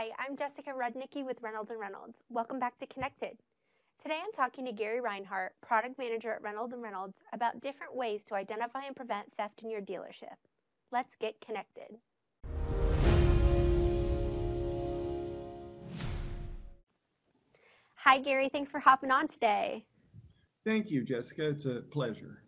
Hi, I'm Jessica Rudnicki with Reynolds & Reynolds. Welcome back to Connected. Today I'm talking to Gary Reinhart, Product Manager at Reynolds & Reynolds, about different ways to identify and prevent theft in your dealership. Let's get connected. Hi, Gary. Thanks for hopping on today. Thank you, Jessica. It's a pleasure.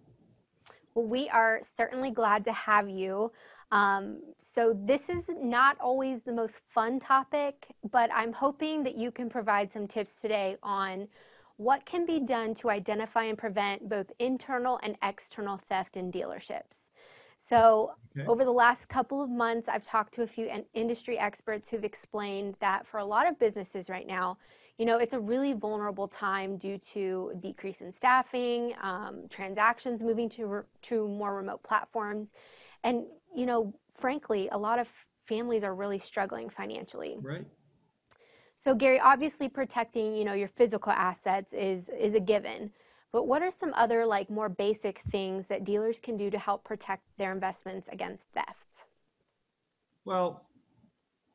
Well, we are certainly glad to have you. Um, so this is not always the most fun topic, but I'm hoping that you can provide some tips today on what can be done to identify and prevent both internal and external theft in dealerships. So okay. over the last couple of months, I've talked to a few industry experts who've explained that for a lot of businesses right now, you know, it's a really vulnerable time due to decrease in staffing, um, transactions moving to, to more remote platforms, and you know, frankly, a lot of families are really struggling financially. Right. So Gary, obviously protecting, you know, your physical assets is is a given. But what are some other like more basic things that dealers can do to help protect their investments against theft? Well,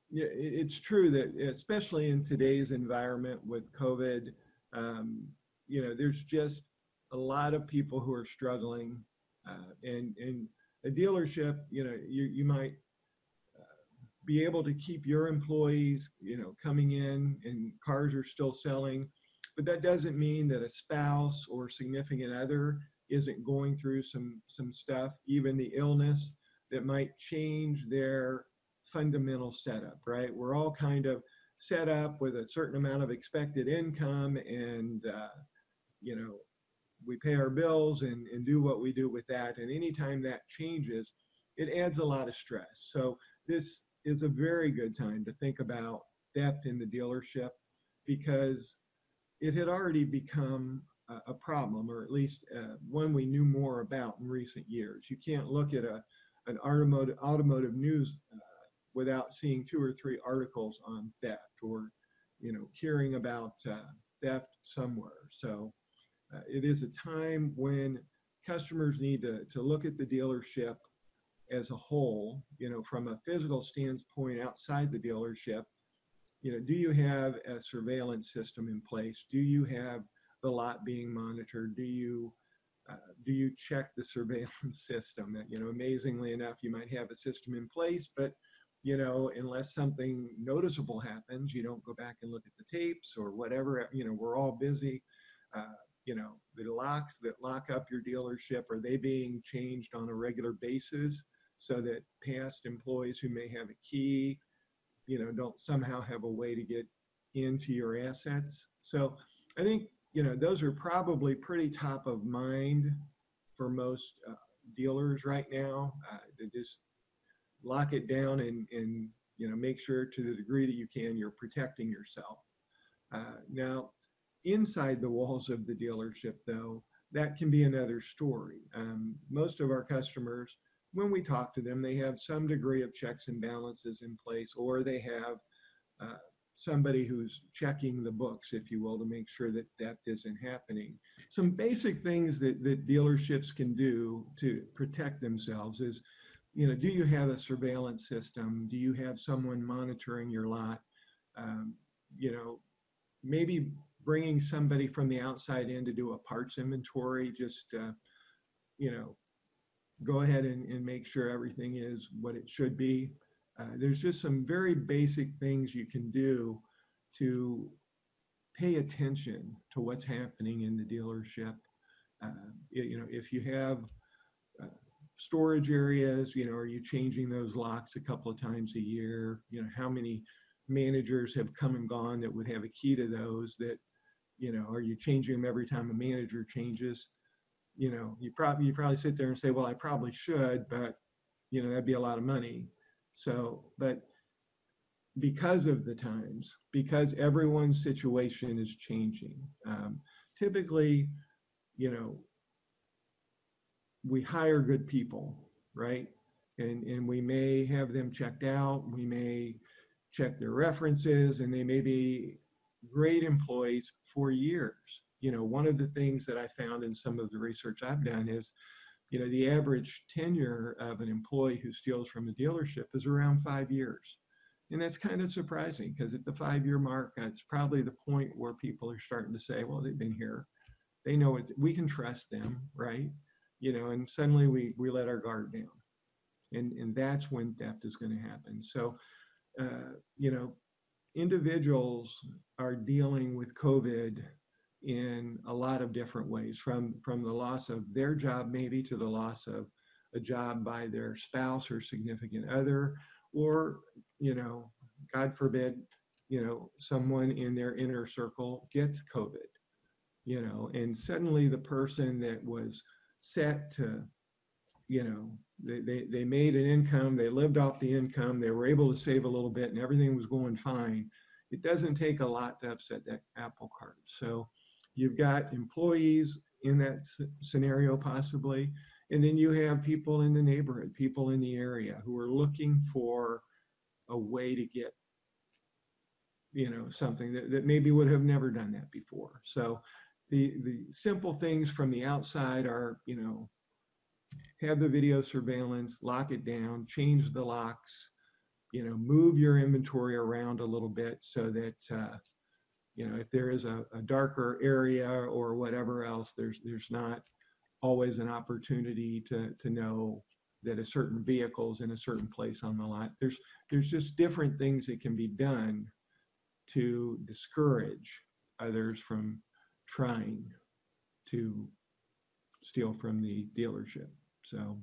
yeah, it's true that especially in today's environment with COVID, um, you know, there's just a lot of people who are struggling, uh, and and a dealership, you know, you, you might uh, be able to keep your employees, you know, coming in and cars are still selling, but that doesn't mean that a spouse or significant other isn't going through some some stuff, even the illness that might change their fundamental setup, right? We're all kind of set up with a certain amount of expected income and uh, you know we pay our bills and, and do what we do with that. And anytime that changes, it adds a lot of stress. So this is a very good time to think about theft in the dealership because it had already become a, a problem, or at least uh, one we knew more about in recent years. You can't look at a an automotive automotive news uh, without seeing two or three articles on theft or you know hearing about uh, theft somewhere. So uh, it is a time when customers need to, to look at the dealership as a whole, you know, from a physical standpoint outside the dealership, you know, do you have a surveillance system in place? Do you have the lot being monitored? Do you uh, do you check the surveillance system? You know, amazingly enough, you might have a system in place, but you know, unless something noticeable happens, you don't go back and look at the tapes or whatever. You know, we're all busy. Uh, you know, the locks that lock up your dealership, are they being changed on a regular basis so that past employees who may have a key, you know, don't somehow have a way to get into your assets? So I think, you know, those are probably pretty top of mind for most uh, dealers right now. Uh, to just lock it down and, and, you know, make sure to the degree that you can, you're protecting yourself. Uh, now, Inside the walls of the dealership, though, that can be another story. Um, most of our customers, when we talk to them, they have some degree of checks and balances in place, or they have uh, somebody who's checking the books, if you will, to make sure that that isn't happening. Some basic things that, that dealerships can do to protect themselves is, you know, do you have a surveillance system? Do you have someone monitoring your lot? Um, you know, maybe bringing somebody from the outside in to do a parts inventory, just, uh, you know, go ahead and, and make sure everything is what it should be. Uh, there's just some very basic things you can do to pay attention to what's happening in the dealership. Uh, you know, if you have uh, storage areas, you know, are you changing those locks a couple of times a year? You know, how many managers have come and gone that would have a key to those that you know, are you changing them every time a manager changes? You know, you probably you probably sit there and say, well, I probably should, but you know, that'd be a lot of money. So, but because of the times, because everyone's situation is changing, um, typically, you know, we hire good people, right? And and we may have them checked out. We may check their references, and they may be great employees for years. You know, one of the things that I found in some of the research I've done is, you know, the average tenure of an employee who steals from a dealership is around five years. And that's kind of surprising because at the five year mark, it's probably the point where people are starting to say, well, they've been here. They know it. We can trust them, right? You know, and suddenly we, we let our guard down. And, and that's when theft is going to happen. So, uh, you know, individuals are dealing with COVID in a lot of different ways from, from the loss of their job, maybe to the loss of a job by their spouse or significant other, or, you know, God forbid, you know, someone in their inner circle gets COVID, you know, and suddenly the person that was set to, you know, they, they, they made an income, they lived off the income, they were able to save a little bit and everything was going fine. It doesn't take a lot to upset that apple cart. So you've got employees in that scenario possibly, and then you have people in the neighborhood, people in the area who are looking for a way to get, you know, something that, that maybe would have never done that before. So the, the simple things from the outside are, you know, have the video surveillance, lock it down, change the locks, you know, move your inventory around a little bit so that, uh, you know, if there is a, a darker area or whatever else, there's, there's not always an opportunity to, to know that a certain vehicle is in a certain place on the lot. There's, there's just different things that can be done to discourage others from trying to steal from the dealership. So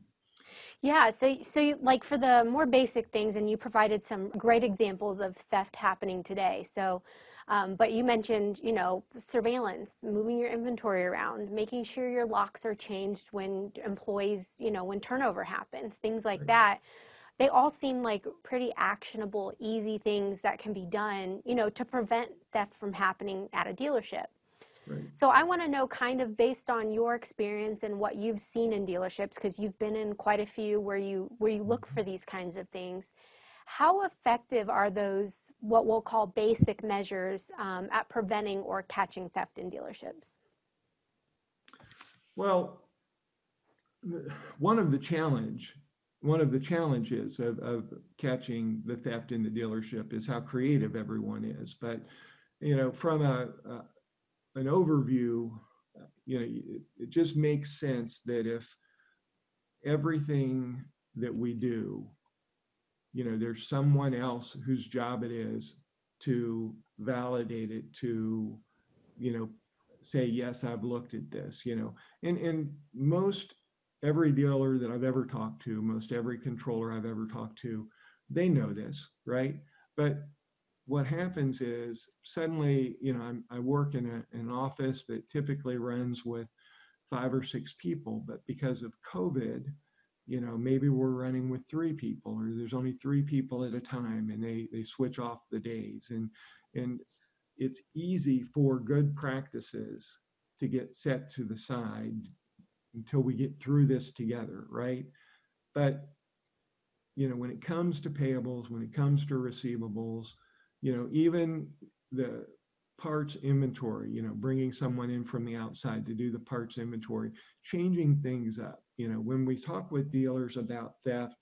yeah, so so you, like for the more basic things, and you provided some great examples of theft happening today. So, um, but you mentioned, you know, surveillance, moving your inventory around, making sure your locks are changed when employees, you know, when turnover happens, things like right. that. They all seem like pretty actionable, easy things that can be done, you know, to prevent theft from happening at a dealership. Right. So I want to know kind of based on your experience and what you've seen in dealerships because you've been in quite a few where you where you look mm-hmm. for these kinds of things. How effective are those what we'll call basic measures um, at preventing or catching theft in dealerships? Well, one of the challenge one of the challenges of, of catching the theft in the dealership is how creative everyone is. But you know, from a an overview, you know, it, it just makes sense that if everything that we do, you know, there's someone else whose job it is to validate it, to, you know, say, yes, I've looked at this, you know, and, and most every dealer that I've ever talked to, most every controller I've ever talked to, they know this, right? But what happens is suddenly, you know, I'm, i work in a, an office that typically runs with five or six people, but because of COVID, you know, maybe we're running with three people or there's only three people at a time and they, they switch off the days. And, and it's easy for good practices to get set to the side until we get through this together, right? But, you know, when it comes to payables, when it comes to receivables, you know, even the parts inventory, you know, bringing someone in from the outside to do the parts inventory, changing things up. You know, when we talk with dealers about theft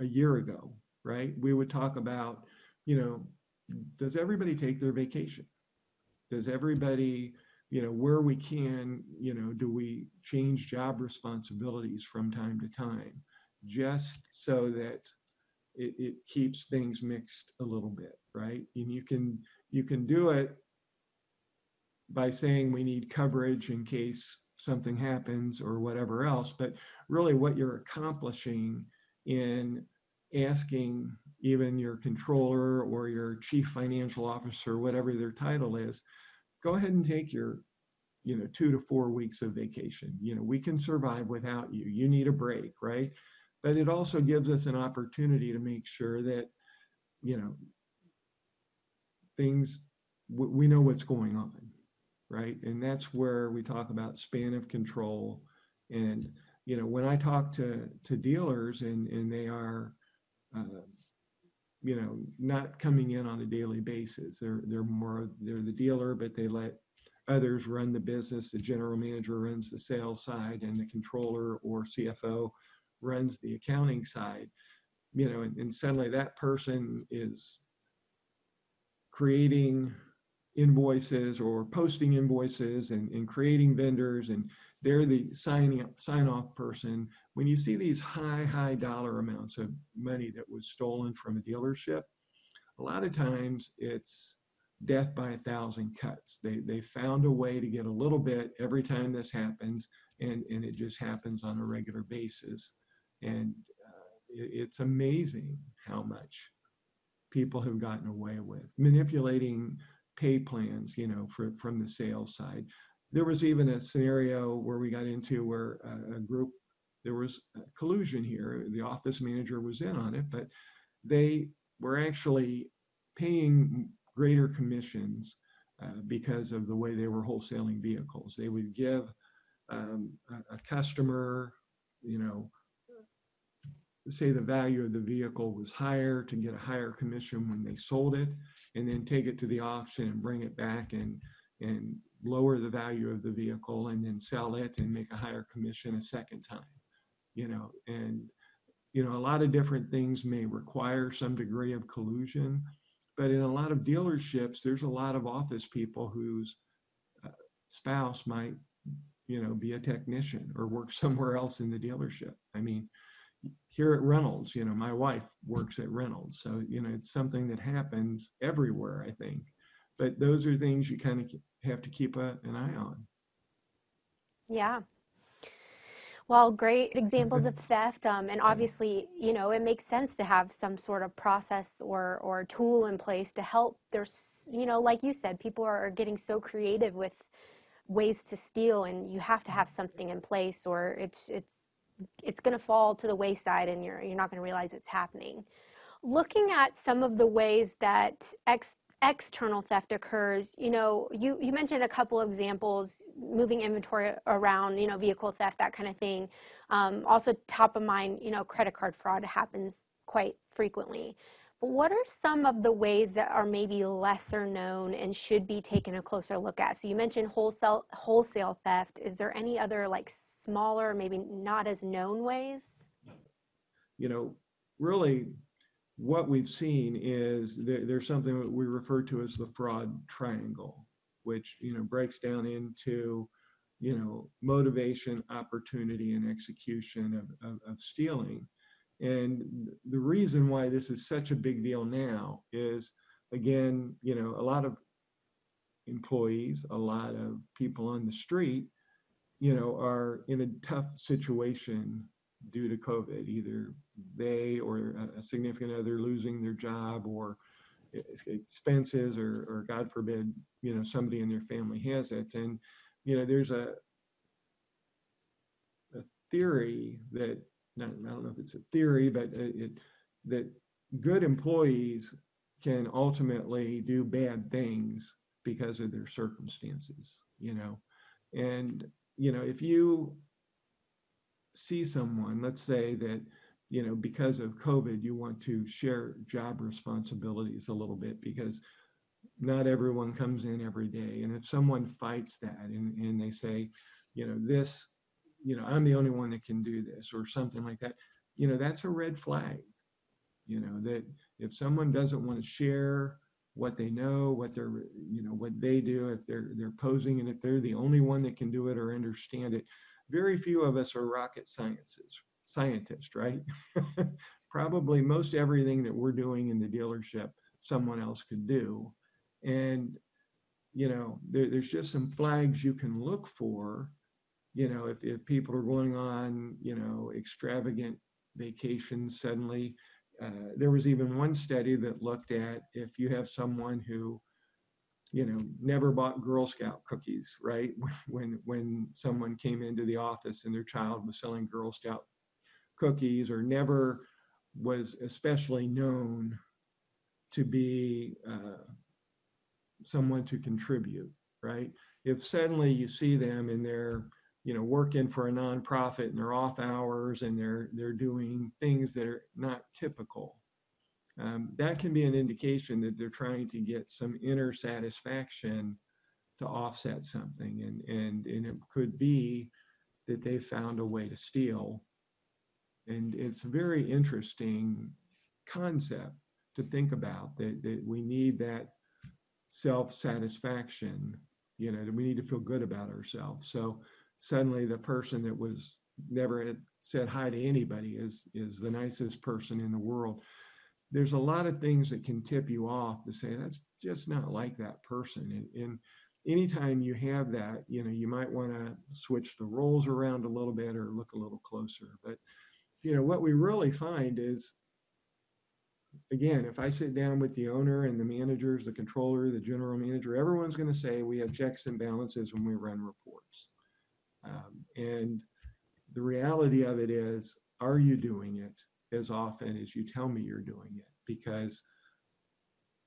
a year ago, right, we would talk about, you know, does everybody take their vacation? Does everybody, you know, where we can, you know, do we change job responsibilities from time to time just so that it, it keeps things mixed a little bit, right? And you can you can do it by saying we need coverage in case something happens or whatever else, but really what you're accomplishing in asking even your controller or your chief financial officer, whatever their title is, go ahead and take your you know two to four weeks of vacation. You know we can survive without you. You need a break right but it also gives us an opportunity to make sure that you know things we know what's going on right? And that's where we talk about span of control. And you know when i talk to to dealers and and they are uh, you know not coming in on a daily basis they're they're more they're the dealer but they let others run the business. The general manager runs the sales side and the controller or cfo runs the accounting side, you know, and, and suddenly that person is creating invoices or posting invoices and, and creating vendors and they're the signing sign off person. When you see these high high dollar amounts of money that was stolen from a dealership a lot of times it's death by a thousand cuts. They they found a way to get a little bit every time this happens and and it just happens on a regular basis and uh, it, it's amazing how much people have gotten away with manipulating pay plans, you know, for, from the sales side. There was even a scenario where we got into where a, a group, there was collusion here. The office manager was in on it, but they were actually paying greater commissions uh, because of the way they were wholesaling vehicles. They would give um, a, a customer, you know, say the value of the vehicle was higher to get a higher commission when they sold it and then take it to the auction and bring it back and and lower the value of the vehicle and then sell it and make a higher commission a second time you know? And you know a lot of different things may require some degree of collusion but in a lot of dealerships there's a lot of office people whose uh, spouse might you know be a technician or work somewhere else in the dealership. I mean here at Reynolds, you know, my wife works at Reynolds. So, you know, it's something that happens everywhere, I think. But those are things you kind of have to keep a, an eye on. Yeah. Well, great examples of theft. Um, and obviously, you know, it makes sense to have some sort of process or, or tool in place to help. There's, you know, like you said, people are getting so creative with ways to steal and you have to have something in place or it's, it's, it's going to fall to the wayside and you're, you're not going to realize it's happening. Looking at some of the ways that ex, external theft occurs, you know, you, you mentioned a couple of examples, moving inventory around, you know, vehicle theft, that kind of thing. Um, also top of mind, you know, credit card fraud happens quite frequently. But what are some of the ways that are maybe lesser known and should be taken a closer look at? So you mentioned wholesale wholesale theft. Is there any other like smaller, maybe not as known ways? You know, really what we've seen is there, there's something that we refer to as the fraud triangle, which, you know, breaks down into, you know, motivation, opportunity, and execution of, of, of stealing. And the reason why this is such a big deal now is, again, you know, a lot of employees, a lot of people on the street you know, are in a tough situation due to COVID. Either they or a significant other losing their job or expenses or, or God forbid, you know, somebody in their family has it. And, you know, there's a, a theory that, not, I don't know if it's a theory, but it, it that good employees can ultimately do bad things because of their circumstances, you know. And you know, if you see someone, let's say that, you know, because of COVID, you want to share job responsibilities a little bit because not everyone comes in every day. And if someone fights that and, and they say, you know, this, you know, I'm the only one that can do this or something like that, you know, that's a red flag. You know, that if someone doesn't want to share what they know, what they're, you know, what they do, if they're they're posing, and if they're the only one that can do it or understand it. Very few of us are rocket sciences scientists, right? Probably most everything that we're doing in the dealership, someone else could do. And, you know, there, there's just some flags you can look for, you know, if, if people are going on, you know, extravagant vacations suddenly, uh, there was even one study that looked at if you have someone who you know never bought girl scout cookies right? When when someone came into the office and their child was selling girl scout cookies or never was especially known to be uh, someone to contribute right? If suddenly you see them and they're you know working for a nonprofit and they're off hours and they're they're doing things that are not typical. Um, that can be an indication that they're trying to get some inner satisfaction to offset something and and and it could be that they found a way to steal. And it's a very interesting concept to think about that, that we need that self-satisfaction you know that we need to feel good about ourselves. So suddenly the person that was never had said hi to anybody is is the nicest person in the world. There's a lot of things that can tip you off to say that's just not like that person. And, and anytime you have that you know you might want to switch the roles around a little bit or look a little closer. But you know what we really find is again, if I sit down with the owner and the managers, the controller, the general manager, everyone's going to say we have checks and balances when we run reports. Um, and the reality of it is, are you doing it as often as you tell me you're doing it? Because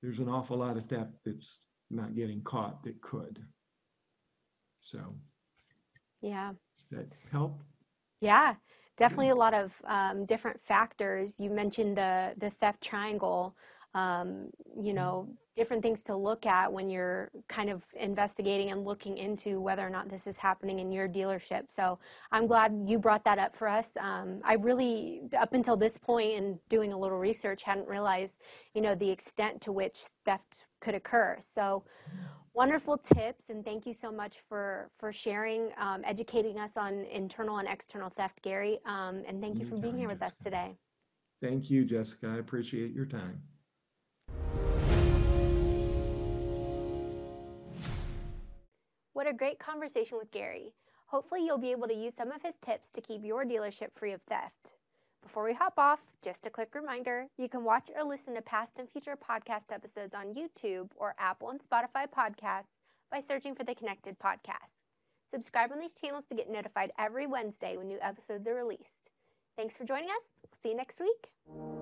there's an awful lot of theft that's not getting caught that could. So, yeah. Does that help? Yeah definitely a lot of um, different factors. You mentioned the the theft triangle. Um, you know, different things to look at when you're kind of investigating and looking into whether or not this is happening in your dealership. So I'm glad you brought that up for us. Um, I really, up until this point, point in doing a little research, hadn't realized, you know, the extent to which theft could occur. So wonderful tips and thank you so much for for sharing um, educating us on internal and external theft gary um, and thank you for being here with us today thank you jessica i appreciate your time what a great conversation with gary hopefully you'll be able to use some of his tips to keep your dealership free of theft before we hop off, just a quick reminder you can watch or listen to past and future podcast episodes on YouTube or Apple and Spotify podcasts by searching for the Connected Podcast. Subscribe on these channels to get notified every Wednesday when new episodes are released. Thanks for joining us. see you next week.